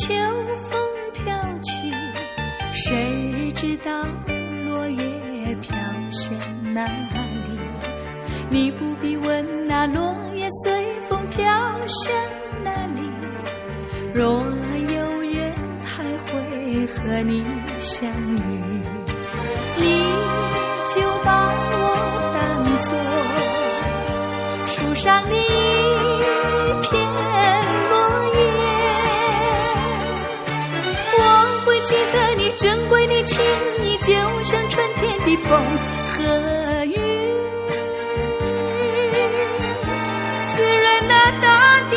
秋风飘起，谁谁知道落叶飘向哪里？你不必问，那落叶随风飘向哪里？若有缘，还会和你相遇，你就把我当作树上的记得你珍贵的情谊，就像春天的风和雨，滋润了大地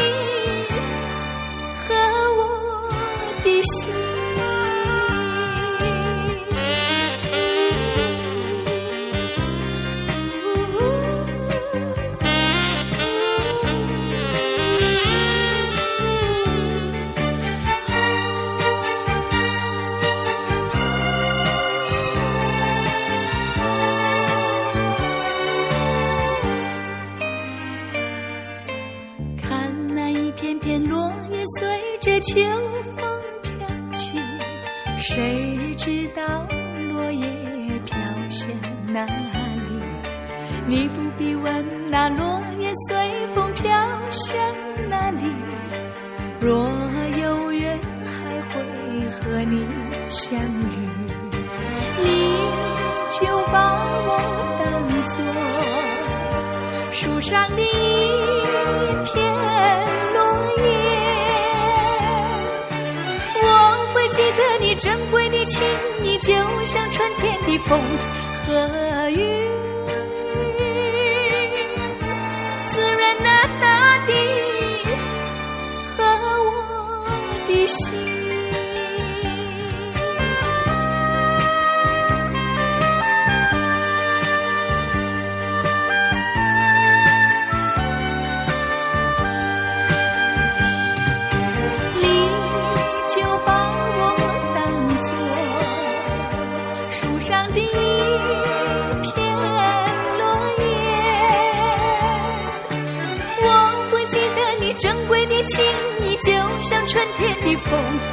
和我的心。谁知道落叶飘向哪里？你不必问，那落叶随风飘向哪里？若有缘，还会和你相遇，你就把我当作树上的一片落叶。记得你珍贵的情谊，就像春天的风和雨，滋润那大地和我的心。像春天的风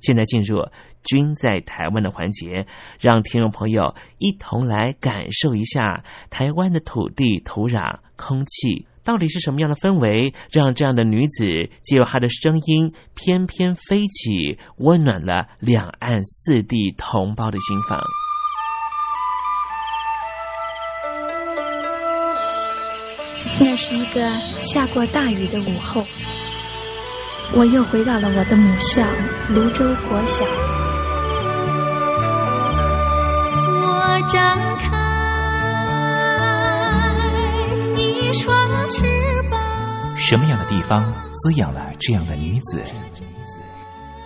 现在进入“君在台湾”的环节，让听众朋友一同来感受一下台湾的土地、土壤、空气到底是什么样的氛围，让这样的女子借由她的声音翩翩飞起，温暖了两岸四地同胞的心房。那是一个下过大雨的午后，我又回到了我的母校泸州国小。我张开一双翅膀。什么样的地方滋养了这样的女子？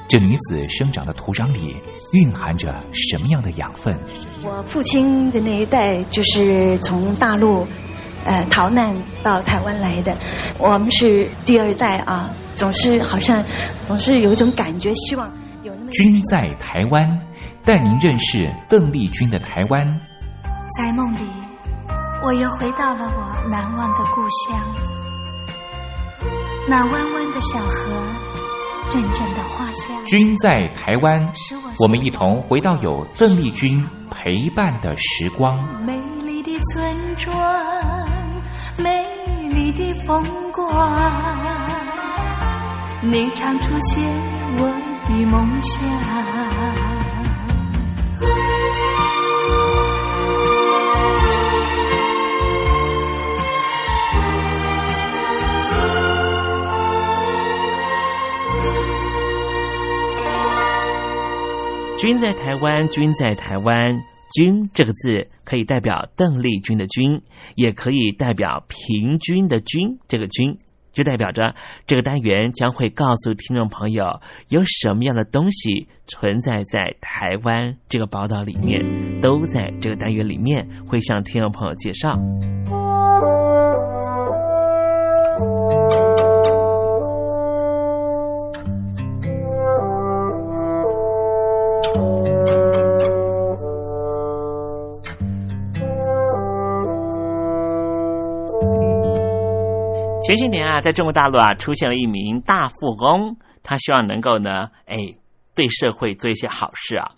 这女子生长的土壤里蕴含着什么样的养分？我父亲的那一代就是从大陆呃逃难到台湾来的，我们是第二代啊，总是好像总是有一种感觉，希望有那么君在台湾，带您认识邓丽君的台湾。在梦里，我又回到了我难忘的故乡，那弯弯的小河，阵阵的花香。君在台湾，我们一同回到有邓丽君陪伴的时光。美丽的村庄，美丽的风光，你常出现我的梦乡。君在台湾，君在台湾。君这个字可以代表邓丽君的君，也可以代表平均的均。这个均就代表着这个单元将会告诉听众朋友有什么样的东西存在在台湾这个宝岛里面，都在这个单元里面会向听众朋友介绍。前些年啊，在中国大陆啊，出现了一名大富翁，他希望能够呢，哎，对社会做一些好事啊。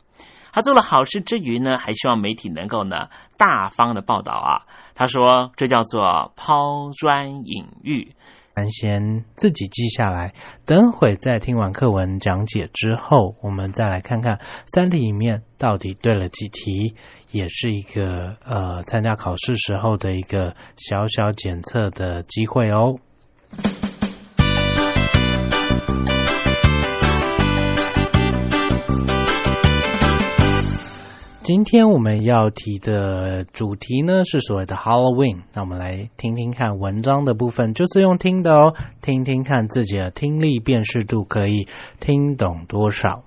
他做了好事之余呢，还希望媒体能够呢，大方的报道啊。他说，这叫做抛砖引玉。咱先自己记下来，等会在听完课文讲解之后，我们再来看看三题里面到底对了几题。也是一个呃，参加考试时候的一个小小检测的机会哦。今天我们要提的主题呢是所谓的 Halloween。那我们来听听看文章的部分，就是用听的哦，听听看自己的听力辨识度可以听懂多少。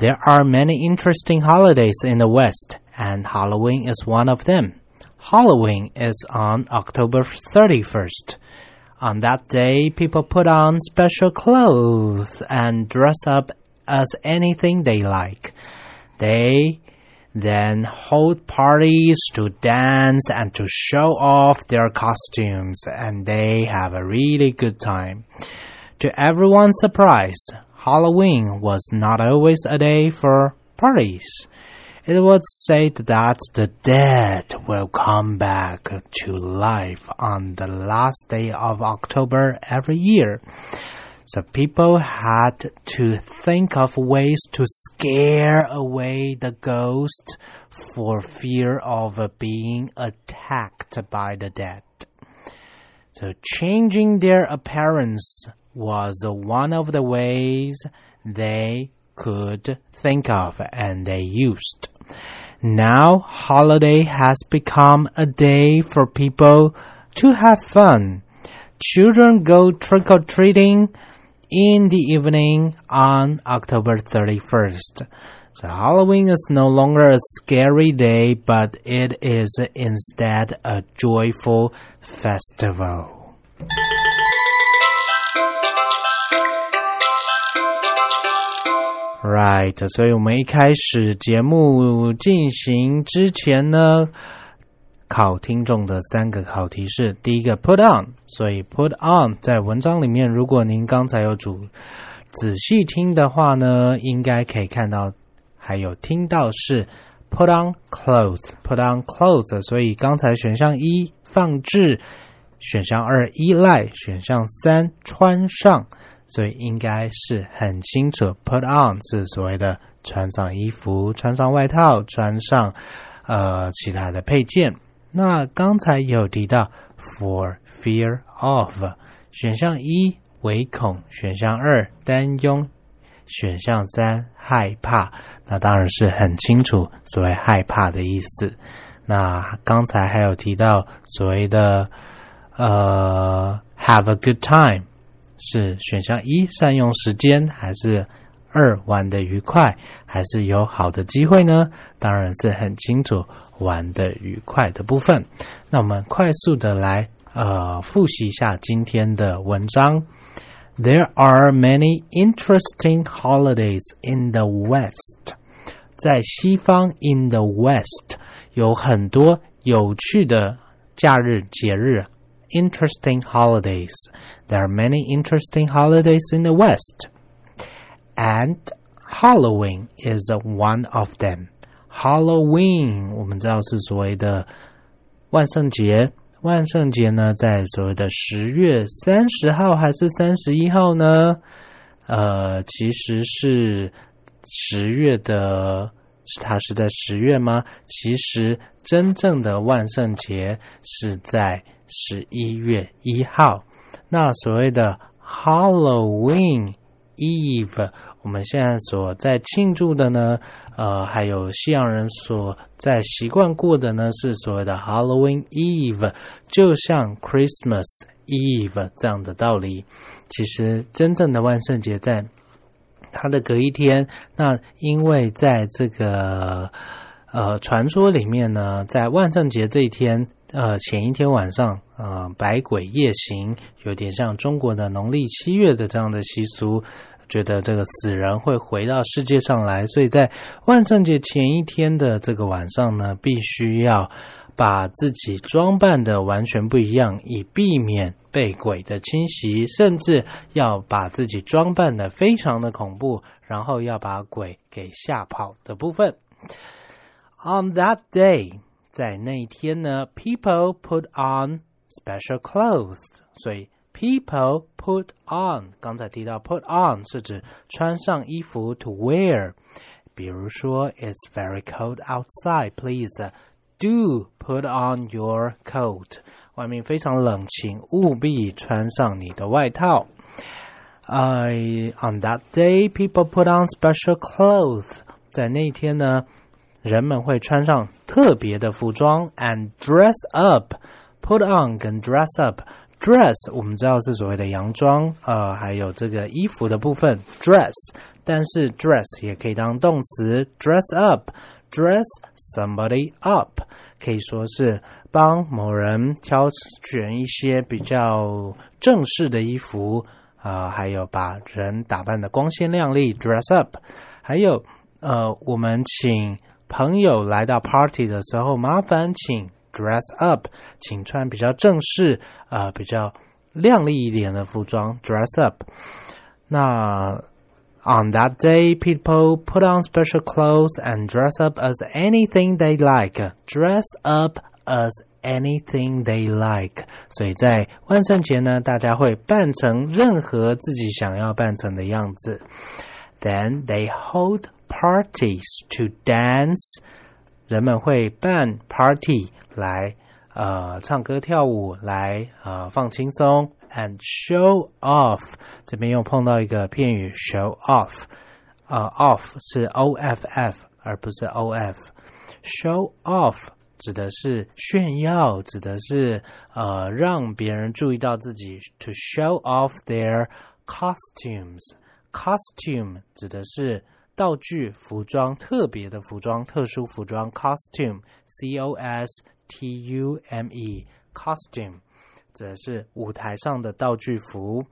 There are many interesting holidays in the West. And Halloween is one of them. Halloween is on October 31st. On that day, people put on special clothes and dress up as anything they like. They then hold parties to dance and to show off their costumes, and they have a really good time. To everyone's surprise, Halloween was not always a day for parties. It was said that the dead will come back to life on the last day of October every year. So people had to think of ways to scare away the ghost for fear of being attacked by the dead. So changing their appearance was one of the ways they could think of and they used. Now holiday has become a day for people to have fun. Children go trick or treating in the evening on October 31st. So Halloween is no longer a scary day, but it is instead a joyful festival. Right，所以我们一开始节目进行之前呢，考听众的三个考题是：第一个 put on，所以 put on 在文章里面，如果您刚才有主仔细听的话呢，应该可以看到还有听到是 put on clothes，put on clothes，所以刚才选项一放置，选项二依赖，选项三穿上。所以应该是很清楚，put on 是所谓的穿上衣服、穿上外套、穿上呃其他的配件。那刚才有提到 for fear of，选项一唯恐，选项二担忧，选项三害怕。那当然是很清楚所谓害怕的意思。那刚才还有提到所谓的呃 have a good time。是选项一善用时间，还是二玩的愉快，还是有好的机会呢？当然是很清楚玩的愉快的部分。那我们快速的来呃复习一下今天的文章。There are many interesting holidays in the West。在西方，in the West 有很多有趣的假日节日。interesting holidays. There are many interesting holidays in the West. And Halloween is one of them. Halloween 我们知道是所谓的万圣节。万圣节呢，在所谓的十月三十号还是三十一号呢？呃，其实是十月的，它是在十月吗？其实真正的万圣节是在 十一月一号，那所谓的 Halloween Eve，我们现在所在庆祝的呢，呃，还有西洋人所在习惯过的呢，是所谓的 Halloween Eve，就像 Christmas Eve 这样的道理。其实真正的万圣节在它的隔一天，那因为在这个呃传说里面呢，在万圣节这一天，呃前一天晚上，呃百鬼夜行，有点像中国的农历七月的这样的习俗，觉得这个死人会回到世界上来，所以在万圣节前一天的这个晚上呢，必须要把自己装扮的完全不一样，以避免。被鬼的侵袭，甚至要把自己装扮的非常的恐怖，然后要把鬼给吓跑的部分。On that day，在那一天呢，people put on special clothes，所以 people put on，刚才提到 put on 是指穿上衣服 to wear。比如说，It's very cold outside，please do put on your coat。外面非常冷清，务必穿上你的外套。I on that day, people put on special clothes。在那一天呢， 人们会穿上特别的服装，and dress up。Put on 跟 dress up，dress 我们知道是所谓的洋装，呃，还有这个衣服的部分，dress。但是 dress 也可以当动词，dress up，dress somebody up，可以说是。帮某人挑选一些比较正式的衣服啊，还有把人打扮的光鲜亮丽，dress up。还有呃，我们请朋友来到 party 的时候，麻烦请 dress up，请穿比较正式啊，比较亮丽一点的服装，dress up。那 on that day, people put on special clothes and dress up as anything they like. Dress up as anything they like，所以在万圣节呢，大家会扮成任何自己想要扮成的样子。Then they hold parties to dance，人们会办 party 来呃唱歌跳舞来呃放轻松，and show off。这边又碰到一个片语 show off，呃 off 是 o f f 而不是 o f。show off 指的是炫耀，指的是呃让别人注意到自己，to show off their costumes。costume 指的是 道具、服装、特别的服装、特殊服装。costume，c o s t u m e，costume 指的是舞台上的道具服。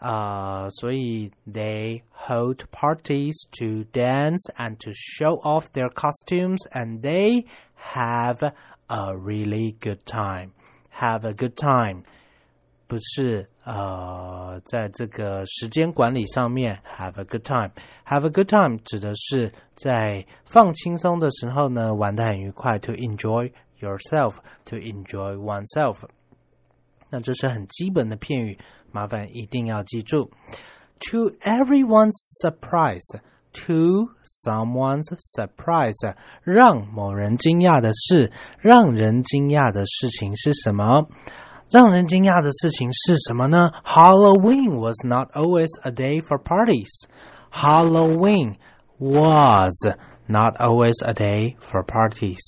啊，所以 they hold parties to dance and to show off their costumes, and they have a really good time. Have a good time，不是 呃，在这个时间管理上面 have a good time。Have a good time 指的是在放轻松的时候呢，玩得很愉快。To enjoy yourself, to enjoy oneself。那这是很基本的片语，麻烦一定要记住。To everyone's surprise。To someone's surprise，让某人惊讶的事，让人惊讶的事情是什么？让人惊讶的事情是什么呢？Halloween was not always a day for parties. Halloween was not always a day for parties.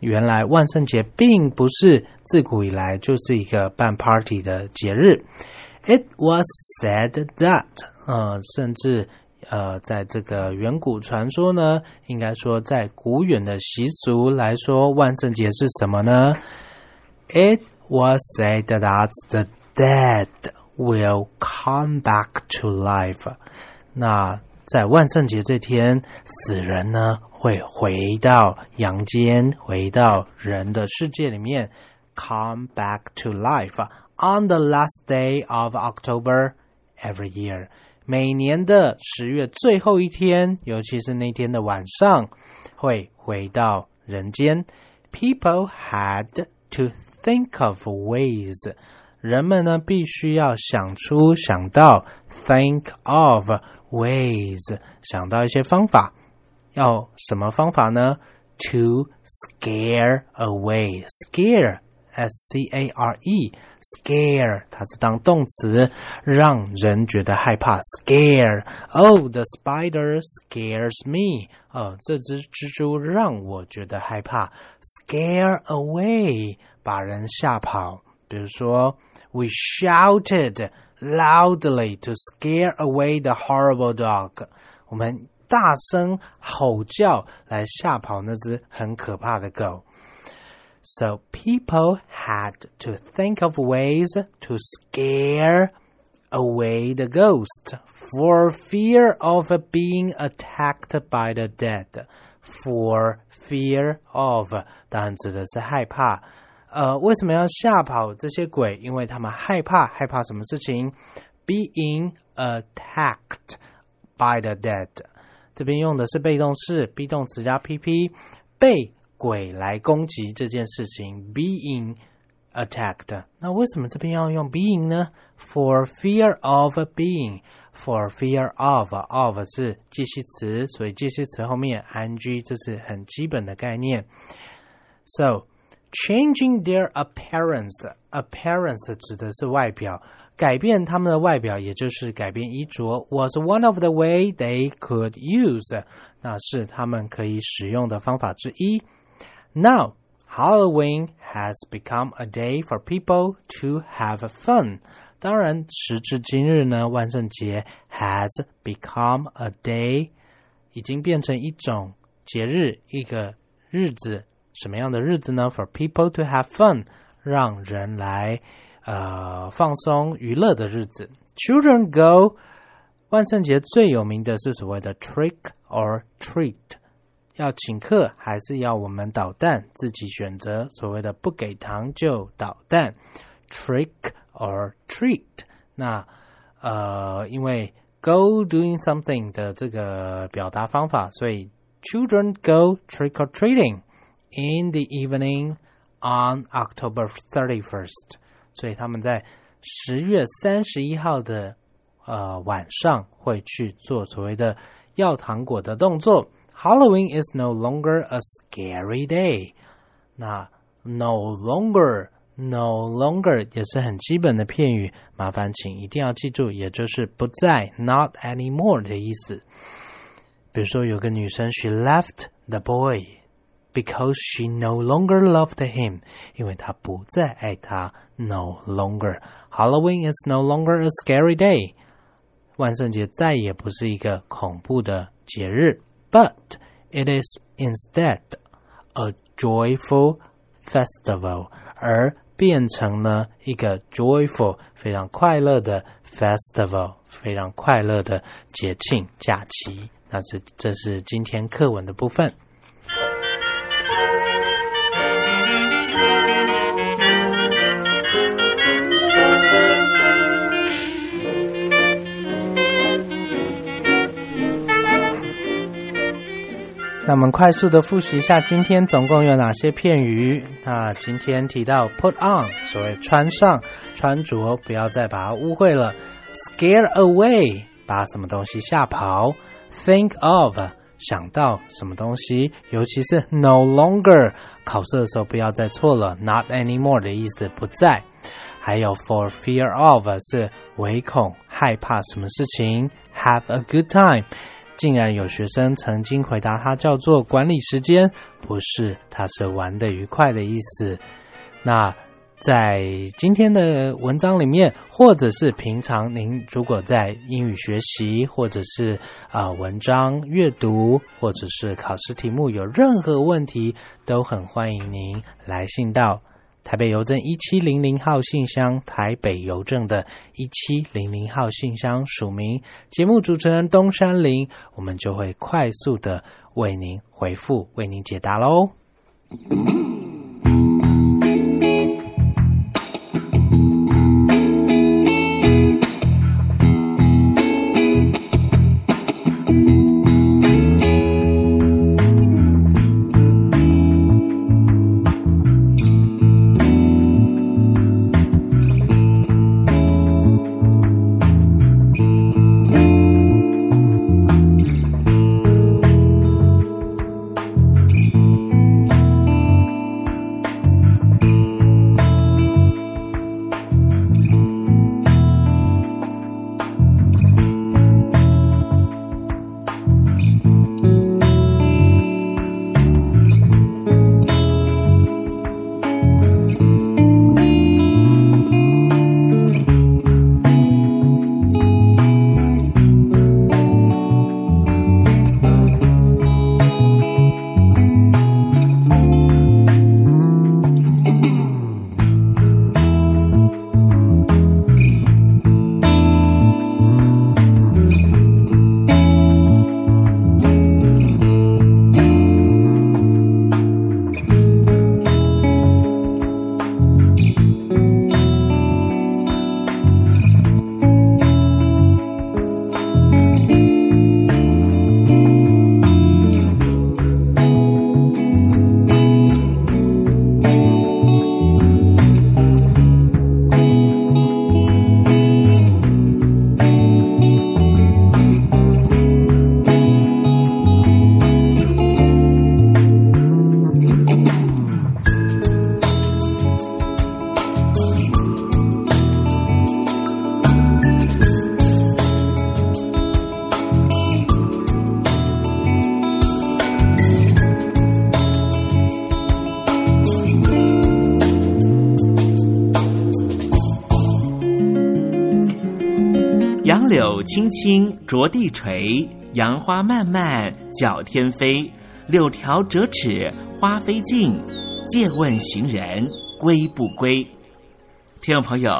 原来万圣节并不是自古以来就是一个办 party 的节日。It was said that，呃，甚至。呃，在这个远古传说呢，应该说在古远的习俗来说，万圣节是什么呢？It was said that the dead will come back to life。那在万圣节这天，死人呢会回到阳间，回到人的世界里面，come back to life on the last day of October every year。每年的十月最后一天，尤其是那天的晚上，会回到人间。People had to think of ways，人们呢必须要想出、想到，think of ways，想到一些方法。要什么方法呢？To scare away，scare S C A R E，scare 它是当动词，让人觉得害怕。Scare oh the spider scares me 哦，这只蜘蛛让我觉得害怕。Scare away 把人吓跑。比如说，We shouted loudly to scare away the horrible dog。我们大声吼叫来吓跑那只很可怕的狗。So people had to think of ways to scare away the ghost for fear of being attacked by the dead. For fear of 当然指的是害怕。 呃，为什么要吓跑这些鬼？因为他们害怕，害怕什么事情？Being attacked by the dead。这边用的是被动式，be 动词加 pp，被鬼来攻击这件事情，being attacked。那为什么这边要用 being 呢？For fear of being，for fear of，of 是介系词，所以介系词后面 ing，这是很基本的概念。So changing their appearance，appearance 指的是外表。改变他们的外表，也就是改变衣着，was one of the way they could use，那是他们可以使用的方法之一。Now Halloween has become a day for people to have fun。当然，时至今日呢，万圣节 has become a day，已经变成一种节日，一个日子。 什么样的日子呢？For people to have fun，让人来。呃，放松娱乐的日子，Children go。万圣节最有名的是所谓的 trick or treat，要请客还是要我们捣蛋，自己选择。所谓的不给糖就捣蛋，trick or treat。那呃，因为 go doing something 的这个表达方法，所以 children go trick or treating in the evening on October thirty first。所以他们在十月三十一号的呃晚上会去做所谓的要糖果的动作。Halloween is no longer a scary day。那 no longer no longer 也是很基本的片语，麻烦请一定要记住，也就是不再 not anymore 的意思。比如说有个女生，she left the boy。 because she no longer loved him，因为她不再爱他，no longer。Halloween is no longer a scary day，万圣节再也不是一个恐怖的节日，but it is instead a joyful festival，而变成了一个 joyful 非常快乐的 festival，非常快乐的节庆假期。那是这是今天课文的部分。 我们快速的复习一下，今天总共有哪些片语？那今天提到 put on，所谓穿上、穿着，不要再把它误会了。scare away，把什么东西吓跑。think of，想到什么东西，尤其是 no longer，考试的时候不要再错了。not anymore 的意思不在。还有 for fear of 是唯恐害怕什么事情。have a good time。竟然有学生曾经回答他叫做管理时间，不是，他是玩的愉快的意思。那在今天的文章里面，或者是平常您如果在英语学习，或者是啊文章阅读，或者是考试题目有任何问题，都很欢迎您来信到。台北邮政一七零零号信箱，台北邮政的一七零零号信箱署名，节目主持人东山林，我们就会快速的为您回复，为您解答喽。着地垂，杨花漫漫搅天飞。柳条折尺花飞尽，借问行人归不归？听众朋友，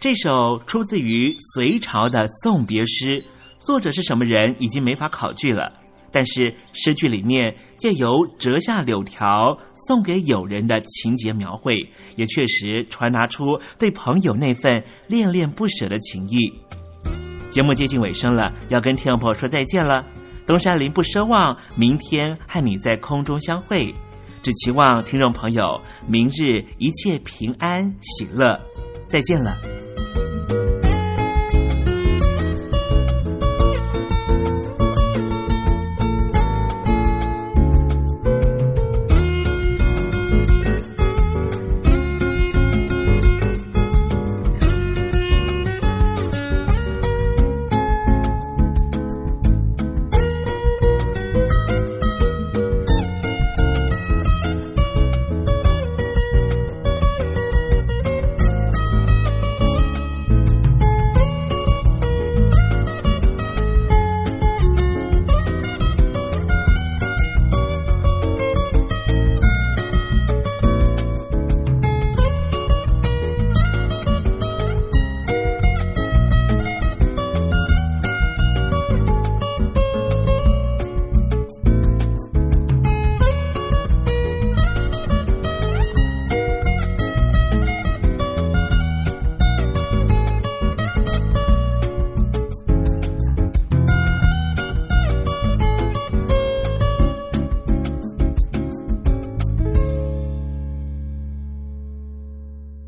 这首出自于隋朝的送别诗，作者是什么人已经没法考据了。但是诗句里面借由折下柳条送给友人的情节描绘，也确实传达出对朋友那份恋恋不舍的情谊。节目接近尾声了，要跟听众朋友说再见了。东山林不奢望明天和你在空中相会，只期望听众朋友明日一切平安喜乐。再见了。